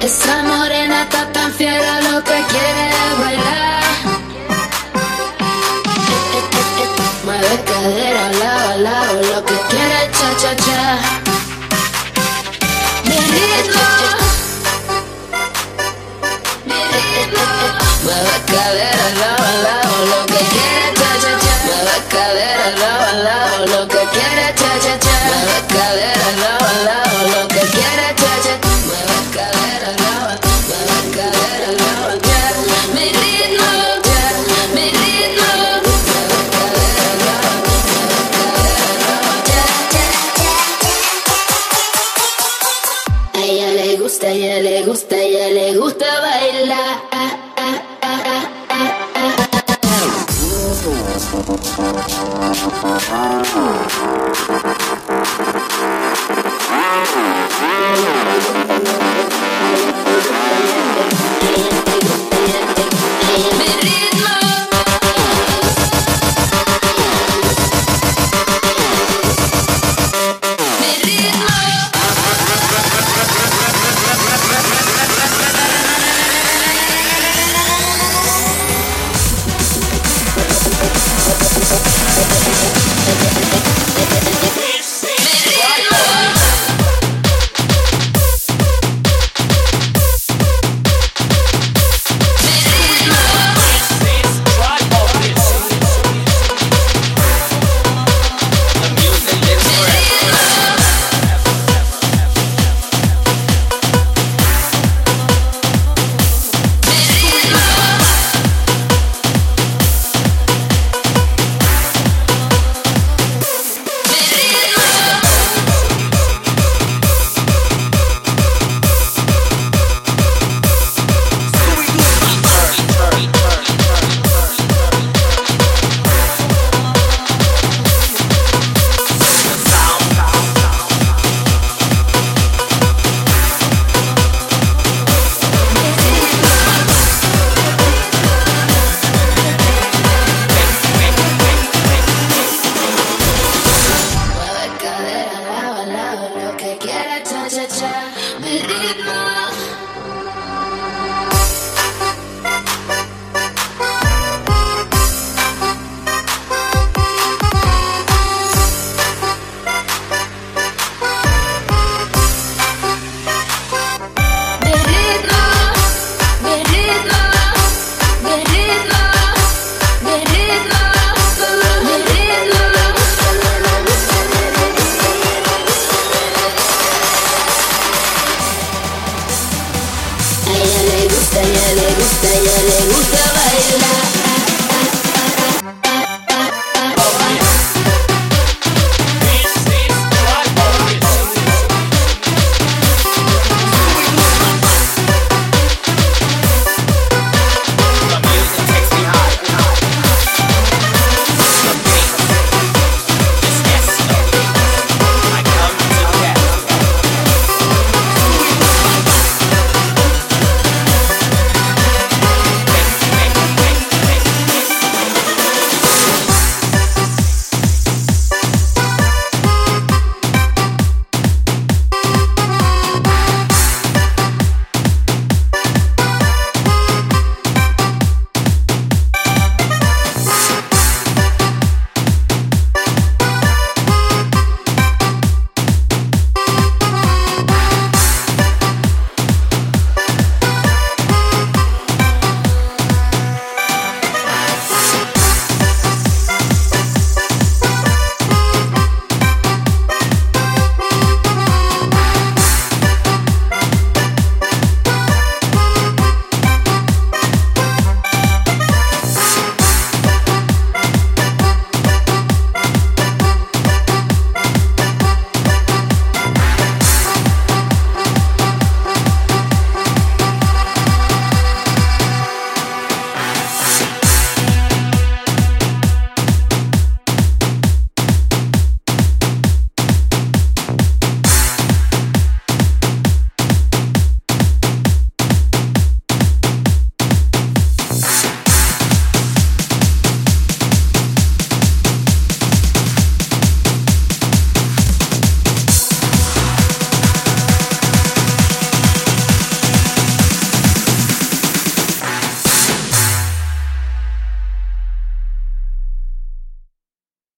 Esa morena está tan fiera lo que quiere bailar. Mueve cadera, lado, lado, lo que quiere cha cha cha. Mi ritmo, mi ritmo. Mueve cadera, lado, lado. le gusta, ella le gusta bailar. Le gusta, ya le gusta, ya le gusta.